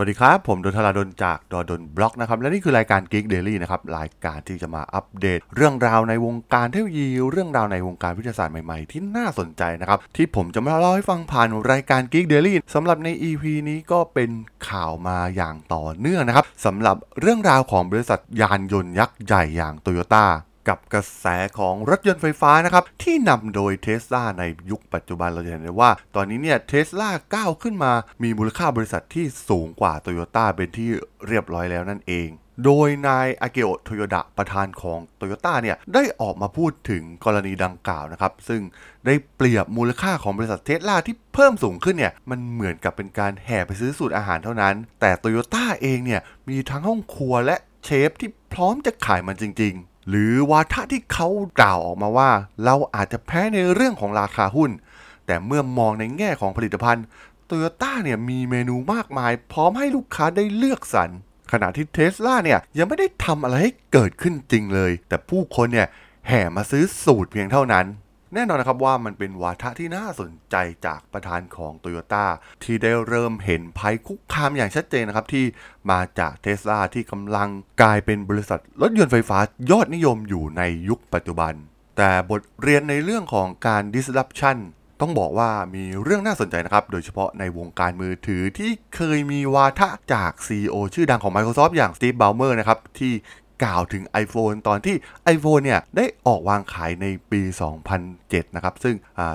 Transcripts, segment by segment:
วัสดีครับ ผมดนทราดนจากดดนบล็อกนะครับ และนี่คือรายการ Geek Daily นะครับ รายการที่จะมาอัปเดต เรื่องราวในวงการเทคโนโลยี เรื่องราวในวงการวิทยาศาสตร์ใหม่ๆ ที่น่าสนใจนะครับ ที่ผมจะมาเล่าให้ฟังผ่านรายการ Geek Daily สำหรับใน EP นี้ก็เป็นข่าวมาอย่างต่อเนื่องนะครับสำหรับเรื่องราวของบริษัทยานยนต์ยักษ์ใหญ่อย่างโตโยต้า กับกระแสของรถยนต์ไฟฟ้านะครับ ที่นำโดยเทสลาในยุคปัจจุบันเราจะเห็นได้ว่า ตอนนี้เนี่ยเทสลาก้าวขึ้นมามีมูลค่าบริษัทที่สูงกว่าโตโยต้าเป็นที่เรียบร้อยแล้วนั่นเองโดยนายอากิโอะโตโยดะประธานของโตโยต้าเนี่ย ได้ออกมาพูดถึงกรณีดังกล่าวนะครับ ซึ่งได้เปรียบมูลค่าของบริษัทเทสลาที่เพิ่มสูงขึ้นเนี่ย มันเหมือนกับเป็นการแห่ไปซื้อสูตรอาหารเท่านั้น แต่โตโยต้าเองเนี่ย มีทั้งห้องครัวและเชฟที่พร้อมจะขายมันจริง ๆ หรือวาทะที่เขากล่าวออกมาว่า เราอาจจะแพ้ในเรื่องของราคาหุ้น แต่เมื่อมองในแง่ของผลิตภัณฑ์โตโยต้าเนี่ยมีเมนูมากมาย พร้อมให้ลูกค้าได้เลือกสรรขณะที่เทสลาเนี่ยยังไม่ได้ทำอะไรให้เกิดขึ้นจริงเลย แต่ผู้คนเนี่ยแห่มาซื้อสูตรเพียงเท่านั้น แน่นอนนะครับว่ามันเป็นวาทะที่น่าสนใจจากประธานของโตโยต้าที่ได้เริ่มเห็นภัยคุกคามอย่างชัดเจนนะครับ ที่มาจากเทสลาที่กำลังกลายเป็นบริษัทรถยนต์ไฟฟ้ายอดนิยมอยู่ในยุคปัจจุบัน แต่บทเรียนในเรื่องของการ disruption ต้องบอกว่ามีเรื่องน่าสนใจนะครับ โดยเฉพาะในวงการมือถือที่เคยมีวาทะจาก CEO ชื่อดังของ Microsoft อย่าง Steve Ballmer นะครับ ที่ กล่าวถึง iPhone ตอนที่ iPhone เนี่ยได้ออกวางขายในปี 2007 นะครับ ซึ่ง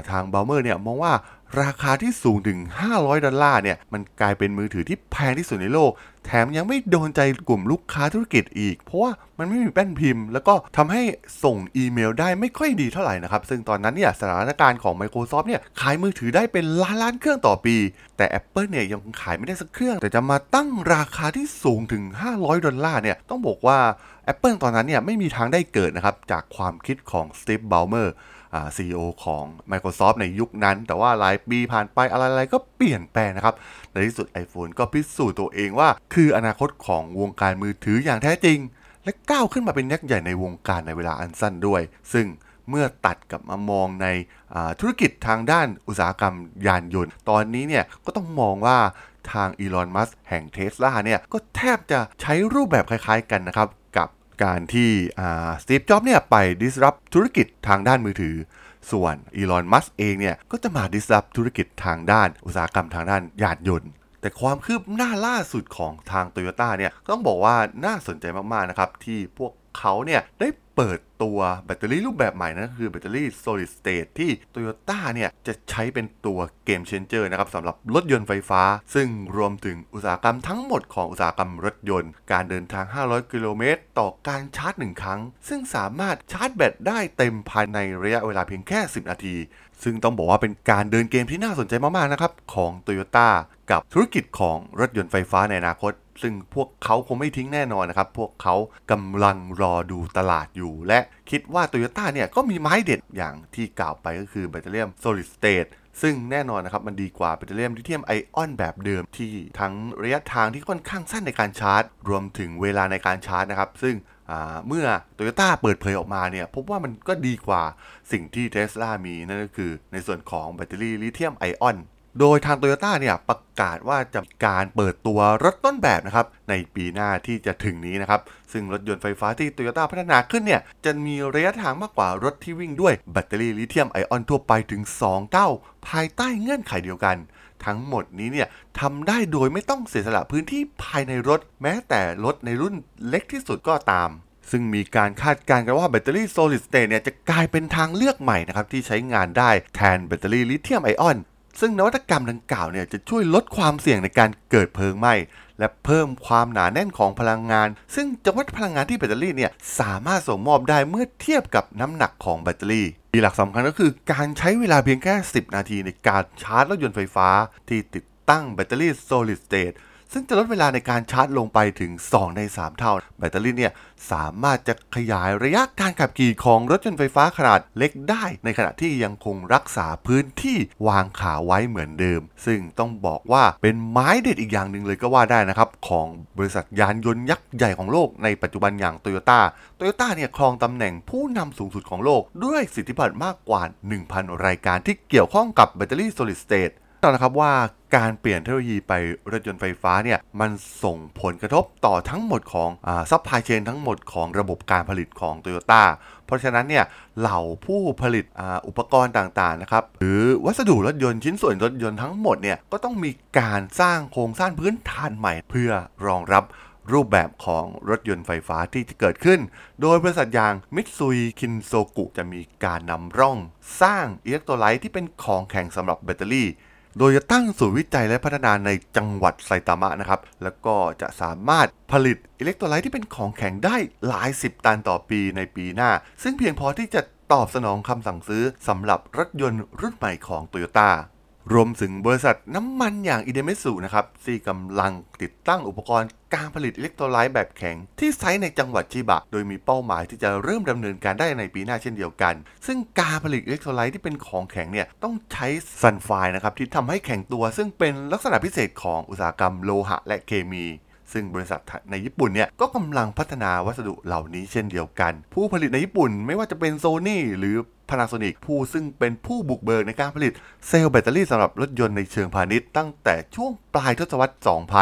ทางเบลเมอร์เนี่ยมองว่า ราคาที่สูงถึง 500 ดอลลาร์เนี่ย มันกลายเป็นมือถือที่แพงที่สุดในโลก แถมยังไม่โดนใจกลุ่มลูกค้าธุรกิจอีก เพราะว่ามันไม่มีแป้นพิมพ์ แล้วก็ทำให้ส่งอีเมลได้ไม่ค่อยดีเท่าไหร่นะครับ ซึ่งตอนนั้นเนี่ยสถานการณ์ของ Microsoft เนี่ยขายมือถือได้เป็นล้านล้านเครื่องต่อปี แต่ Apple เนี่ยยังขายไม่ได้สักเครื่อง แต่จะมาตั้งราคาที่สูงถึง 500 ดอลลาร์เนี่ยต้องบอกว่า Apple ตอนนั้นเนี่ยไม่มีทางได้เกิดนะครับจากความคิดของ Steve Ballmer ซีอีโอของ Microsoft ในยุคนั้น แต่ว่าหลายปีผ่านไปอะไรๆก็เปลี่ยนแปลงนะครับ ในที่สุด iPhone ก็พิสูจน์ตัวเองว่า คืออนาคตของวงการมือถืออย่างแท้จริง และก้าวขึ้นมาเป็นยักษ์ใหญ่ในวงการในเวลาอันสั้นด้วย ซึ่งเมื่อตัดกับมามองในธุรกิจทางด้านอุตสาหกรรมยานยนต์ ตอนนี้เนี่ยก็ต้องมองว่าทางอีลอน มัสแห่งเทสลาเนี่ย ก็แทบจะใช้รูปแบบคล้ายๆกันนะครับ การที่สตีฟจ็อบเนี่ยไป disrupt ธุรกิจทางด้านมือถือ ส่วนอีลอนมัสเองเนี่ยก็จะมา disrupt ธุรกิจทางด้านอุตสาหกรรมทางด้านยานยนต์ แต่ความคืบหน้าล่าสุดของทางโตโยต้าเนี่ยต้องบอกว่าน่าสนใจมากๆนะครับที่พวก เขาเนี่ยได้เปิดตัวแบตเตอรี่รูปแบบใหม่นั่นคือแบตเตอรี่ solid state ที่ Toyota เนี่ยจะใช้เป็นตัวเกม changer นะครับสำหรับรถยนต์ไฟฟ้า ซึ่งรวมถึงอุตสาหกรรมทั้งหมดของอุตสาหกรรมรถยนต์ การเดินทาง 500 กิโลเมตร ต่อการชาร์จ 1 ครั้ง ซึ่งสามารถชาร์จแบตได้เต็มภายในระยะเวลาเพียงแค่ 10 นาที ซึ่งต้องบอกว่าเป็นการเดินเกมที่น่าสนใจมากๆนะครับของ Toyota กับธุรกิจของรถยนต์ไฟฟ้าในอนาคต ซึ่งพวกเขาคงไม่ทิ้งแน่นอนนะครับ พวกเขากำลังรอดูตลาดอยู่ และคิดว่า Toyota เนี่ยก็มีไม้เด็ดอย่างที่กล่าวไปก็คือแบตเตอรี่ solid state ซึ่งแน่นอนนะครับมันดีกว่าแบตเตอรี่ลิเธียมไอออนแบบเดิมที่ทั้งระยะทางที่ค่อนข้างสั้นในการชาร์จ รวมถึงเวลาในการชาร์จนะครับ ซึ่งเมื่อ Toyota เปิดเผยออกมาเนี่ยพบว่ามันก็ดีกว่าสิ่งที่ Tesla มีนั่นก็คือในส่วนของแบตเตอรี่ลิเธียมไอออน โดยทางโตโยต้าเนี่ยประกาศว่าจะการเปิดตัวรถต้นแบบนะครับในปีหน้าที่จะถึงนี้นะครับ ซึ่งรถยนต์ไฟฟ้าที่โตโยต้าพัฒนาขึ้นเนี่ยจะมีระยะทางมากกว่ารถที่วิ่งด้วยแบตเตอรี่ลิเธียมไอออนทั่วไปถึง 2 เท่า ภายใต้เงื่อนไขเดียวกัน ทั้งหมดนี้เนี่ยทำได้โดยไม่ต้องเสียสละพื้นที่ภายในรถ แม้แต่รถในรุ่นเล็กที่สุดก็ตามซึ่งมีการคาดการณ์กันว่าแบตเตอรี่ solid state เนี่ยจะกลายเป็นทางเลือกใหม่นะครับที่ใช้งานได้แทนแบตเตอรี่ลิเธียมไอออน ซึ่งนวัตกรรมดังกล่าวเนี่ยจะช่วยลดความเสี่ยงในการเกิดเพลิงไหม้และเพิ่มความหนาแน่นของพลังงาน ซึ่งจะวัดพลังงานที่แบตเตอรี่เนี่ยสามารถส่งมอบได้เมื่อเทียบกับน้ำหนักของแบตเตอรี่มีหลักสำคัญก็คือการใช้เวลาเพียงแค่ 10 นาทีในการชาร์จรถยนต์ไฟฟ้าที่ติดตั้งแบตเตอรี่ solid state ซึ่งจะลดเวลาในการชาร์จลงไปถึง 2 ใน 3 เท่า แบตเตอรี่เนี่ยสามารถจะขยายระยะการขับขี่ของรถยนต์ไฟฟ้าขนาดเล็กได้ ในขณะที่ยังคงรักษาพื้นที่วางขาไว้เหมือนเดิม ซึ่งต้องบอกว่าเป็นไม้เด็ดอีกอย่างหนึ่งเลยก็ว่าได้นะครับ ของบริษัทยานยนต์ยักษ์ใหญ่ของโลกในปัจจุบันอย่างโตโยต้าโตโยต้าเนี่ยครองตำแหน่งผู้นำสูงสุดของโลก ด้วยสิทธิบัตรมากกว่า 1,000 รายการที่เกี่ยวข้องกับแบตเตอรี่ solid state แน่นอนนะครับว่าการเปลี่ยนเทคโนโลยีไปรถยนต์ไฟฟ้าเนี่ยมันส่งผลกระทบต่อทั้งหมดของ supply chain ทั้งหมดของระบบการผลิตของโตโยต้าเพราะฉะนั้นเนี่ยเหล่าผู้ผลิตอุปกรณ์ต่างๆนะครับหรือวัสดุรถยนต์ชิ้นส่วนรถยนต์ทั้งหมดเนี่ยก็ต้องมีการสร้างโครงสร้างพื้นฐานใหม่ เพื่อรองรับรูปแบบของรถยนต์ไฟฟ้าที่จะเกิดขึ้น โดยบริษัทอย่างมิตซุยคินโซกุจะมีการนำร่อง สร้างอิเล็กโทรไลต์ที่เป็นของแข็งสำหรับแบตเตอรี่ โดยจะตั้งศูนย์วิจัยและพัฒนาในจังหวัดไซตามะนะครับ แล้วก็จะสามารถผลิตอิเล็กโทรไลต์ที่เป็นของแข็งได้หลายสิบตันต่อปีในปีหน้า ซึ่งเพียงพอที่จะตอบสนองคำสั่งซื้อสำหรับรถยนต์รุ่นใหม่ของโตโยต้า รวมถึงบริษัทน้ำมันอย่างอิเดมิตสึนะครับที่กำลังติดตั้งอุปกรณ์การผลิตอิเล็กโทรไลต์แบบแข็ง ที่ site ในจังหวัดชิบะ โดยมีเป้าหมายที่จะเริ่มดำเนินการได้ในปีหน้าเช่นเดียวกัน ซึ่งการผลิตอิเล็กโทรไลต์ที่เป็นของแข็งเนี่ยต้องใช้ซัลไฟด์นะครับที่ทำให้แข็งตัว ซึ่งเป็นลักษณะพิเศษของอุตสาหกรรมโลหะและเคมี ซึ่งบริษัทในญี่ปุ่นเนี่ยก็กำลังพัฒนาวัสดุเหล่านี้เช่นเดียวกัน ผู้ผลิตในญี่ปุ่นไม่ว่าจะเป็นโซนี่หรือ Panasonic ผู้ซึ่งเป็นผู้บุกเบิกในการผลิตเซลล์แบตเตอรี่สำหรับรถยนต์ในเชิงพาณิชย์ตั้งแต่ช่วงปลายทศวรรษ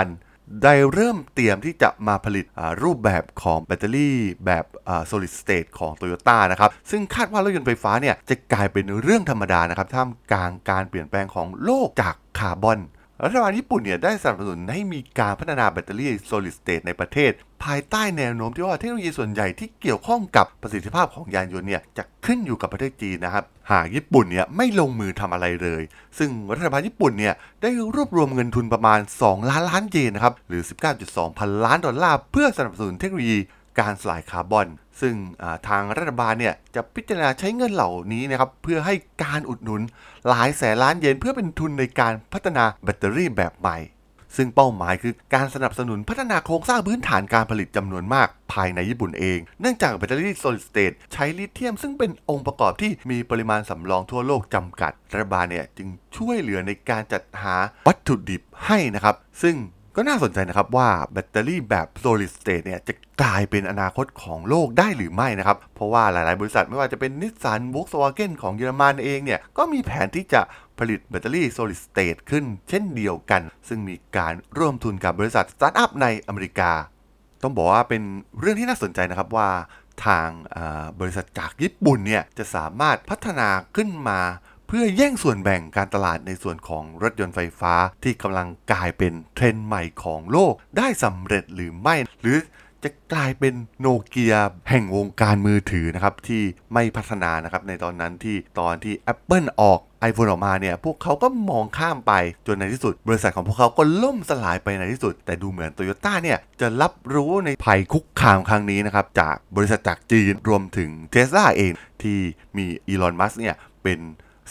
2000ได้เริ่มเตรียมที่จะมาผลิตรูปแบบของแบตเตอรี่แบบ solid state ของ Toyota นะครับ ซึ่งคาดว่ารถยนต์ไฟฟ้าเนี่ยจะกลายเป็นเรื่องธรรมดานะครับท่ามกลางการเปลี่ยนแปลงของโลกจากคาร์บอน รัฐบาลญี่ปุ่นเนี่ยได้สนับสนุนให้มีการพัฒนาแบตเตอรี่ solid state ในประเทศ ภายใต้แนวโน้มที่ว่าเทคโนโลยีส่วนใหญ่ที่เกี่ยวข้องกับประสิทธิภาพของยานยนต์เนี่ยจะขึ้นอยู่กับประเทศจีนนะครับ หากญี่ปุ่นเนี่ยไม่ลงมือทำอะไรเลย ซึ่งรัฐบาลญี่ปุ่นเนี่ยได้รวบรวมเงินทุนประมาณ 2 ล้านล้านเยนนะครับหรือ 19.2 พันล้านดอลลาร์เพื่อสนับสนุนเทคโนโลยี การสลายคาร์บอน ซึ่งทางรัฐบาลเนี่ยจะพิจารณาใช้เงินเหล่านี้นะครับเพื่อให้การอุดหนุนหลายแสนล้านเยนเพื่อเป็นทุนในการพัฒนาแบตเตอรี่แบบใหม่ ซึ่งเป้าหมายคือการสนับสนุนพัฒนาโครงสร้างพื้นฐานการผลิตจำนวนมากภายในญี่ปุ่นเอง เนื่องจากแบตเตอรี่ solid state ใช้ลิเธียม ซึ่งเป็นองค์ประกอบที่มีปริมาณสำรองทั่วโลกจำกัด รัฐบาลเนี่ยจึงช่วยเหลือในการจัดหาวัตถุดิบให้นะครับ ซึ่ง ก็น่าสนใจนะครับว่าแบตเตอรี่แบบ solid state เนี่ยจะกลายเป็นอนาคตของโลกได้หรือไม่นะครับ เพราะว่าหลายๆ บริษัทไม่ว่าจะเป็นนิสสันว o กสวาเกนของเยอรมันเองเนี่ย ก็มีแผนที่จะผลิตแบตเตอรี่ solid state ขึ้นเช่นเดียวกัน ซึ่งมีการร่วมทุนกับบริษัทสตาร์ทอัพในอเมริกา ต้องบอกว่าเป็นเรื่องที่น่าสนใจนะครับว่าทางบริษัทจากญี่ปุ่นเนี่ยจะสามารถพัฒนาขึ้นมา เพื่อแย่งส่วนแบ่งการตลาดในส่วนของรถยนต์ไฟฟ้าที่กำลังกลายเป็นเทรนด์ใหม่ของโลกได้สำเร็จหรือไม่ หรือจะกลายเป็นโนเกียแห่งวงการมือถือนะครับ ที่ไม่พัฒนานะครับ ในตอนนั้นที่ตอนที่ Apple ออก iPhone ออกมาเนี่ย พวกเขาก็มองข้ามไปจนในที่สุด บริษัทของพวกเขาก็ล่มสลายไปในที่สุด แต่ดูเหมือนโตโยต้าเนี่ย จะรับรู้ในภัยคุกคามครั้งนี้นะครับ จากบริษัทจากจีนรวมถึงเทสลาเองที่มีอีลอนมัสเนี่ยเป็น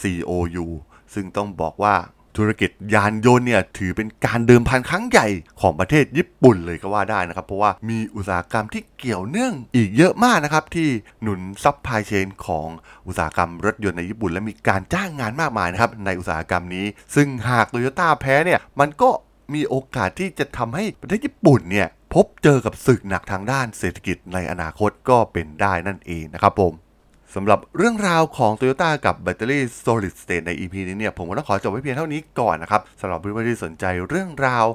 COU ซึ่งต้องบอกว่าธุรกิจยานยนต์เนี่ยถือเป็นการเดิมพันครั้งใหญ่ของประเทศญี่ปุ่นเลยก็ว่าได้นะครับ เพราะว่ามีอุตสาหกรรมที่เกี่ยวเนื่องอีกเยอะมากนะครับ ที่หนุนซับพลายเชนของอุตสาหกรรมรถยนต์ในญี่ปุ่น และมีการจ้างงานมากมายนะครับในอุตสาหกรรมนี้ ซึ่งหากโตโยต้าแพ้เนี่ยมันก็มีโอกาสที่จะทำให้ประเทศญี่ปุ่นเนี่ยพบเจอกับศึกหนักทางด้านเศรษฐกิจในอนาคตก็เป็นได้นั่นเองนะครับผม สำหรับเรื่องราวของ Toyota กับแบตเตอรี่ Solid State ใน EP นี้เนี่ย ผมก็ต้องขอจบไว้เพียงเท่านี้ก่อนนะครับสำหรับเพื่อนๆที่สนใจเรื่องราว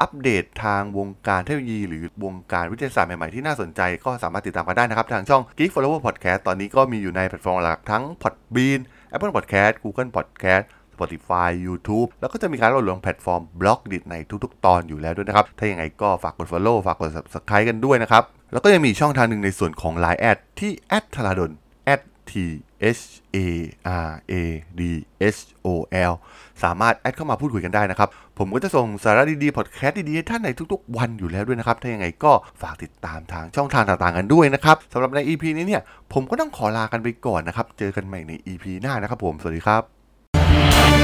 อัปเดตทางวงการเทคโนโลยี หรือวงการวิทยาศาสตร์ใหม่ ๆ ที่น่าสนใจก็สามารถติดตามกันได้นะครับ ทางช่อง Geek Forever Podcast ตอนนี้ก็มีอยู่ในแพลตฟอร์มหลักทั้ง Podbean Apple Podcast Google Podcast Spotify YouTube แล้วก็จะมีการโหลดลงแพลตฟอร์ม Blockdit ในทุกๆ ตอนอยู่แล้วด้วยนะครับ ถ้าอย่างไรก็ฝากกด Follow ฝากกด Subscribe กันด้วยนะครับ แล้วก็ยังมีช่องทางหนึ่งในส่วนของ Line แอดที่ t h a r a d o n T H A R A D H O L สามารถแอดเข้ามาพูดคุยกันได้นะครับ ผมก็จะส่งสาระดีๆ พอดแคสต์ดีๆให้ท่านในทุกๆ วันอยู่แล้วด้วยนะครับ ถ้าอย่างไรก็ฝากติดตามทางช่องทางต่างๆ กันด้วยนะครับสำหรับใน EP นี้เนี่ย ผมก็ต้องขอลากันไปก่อนนะครับ เจอกันใหม่ใน EP หน้านะครับผม สวัสดีครับ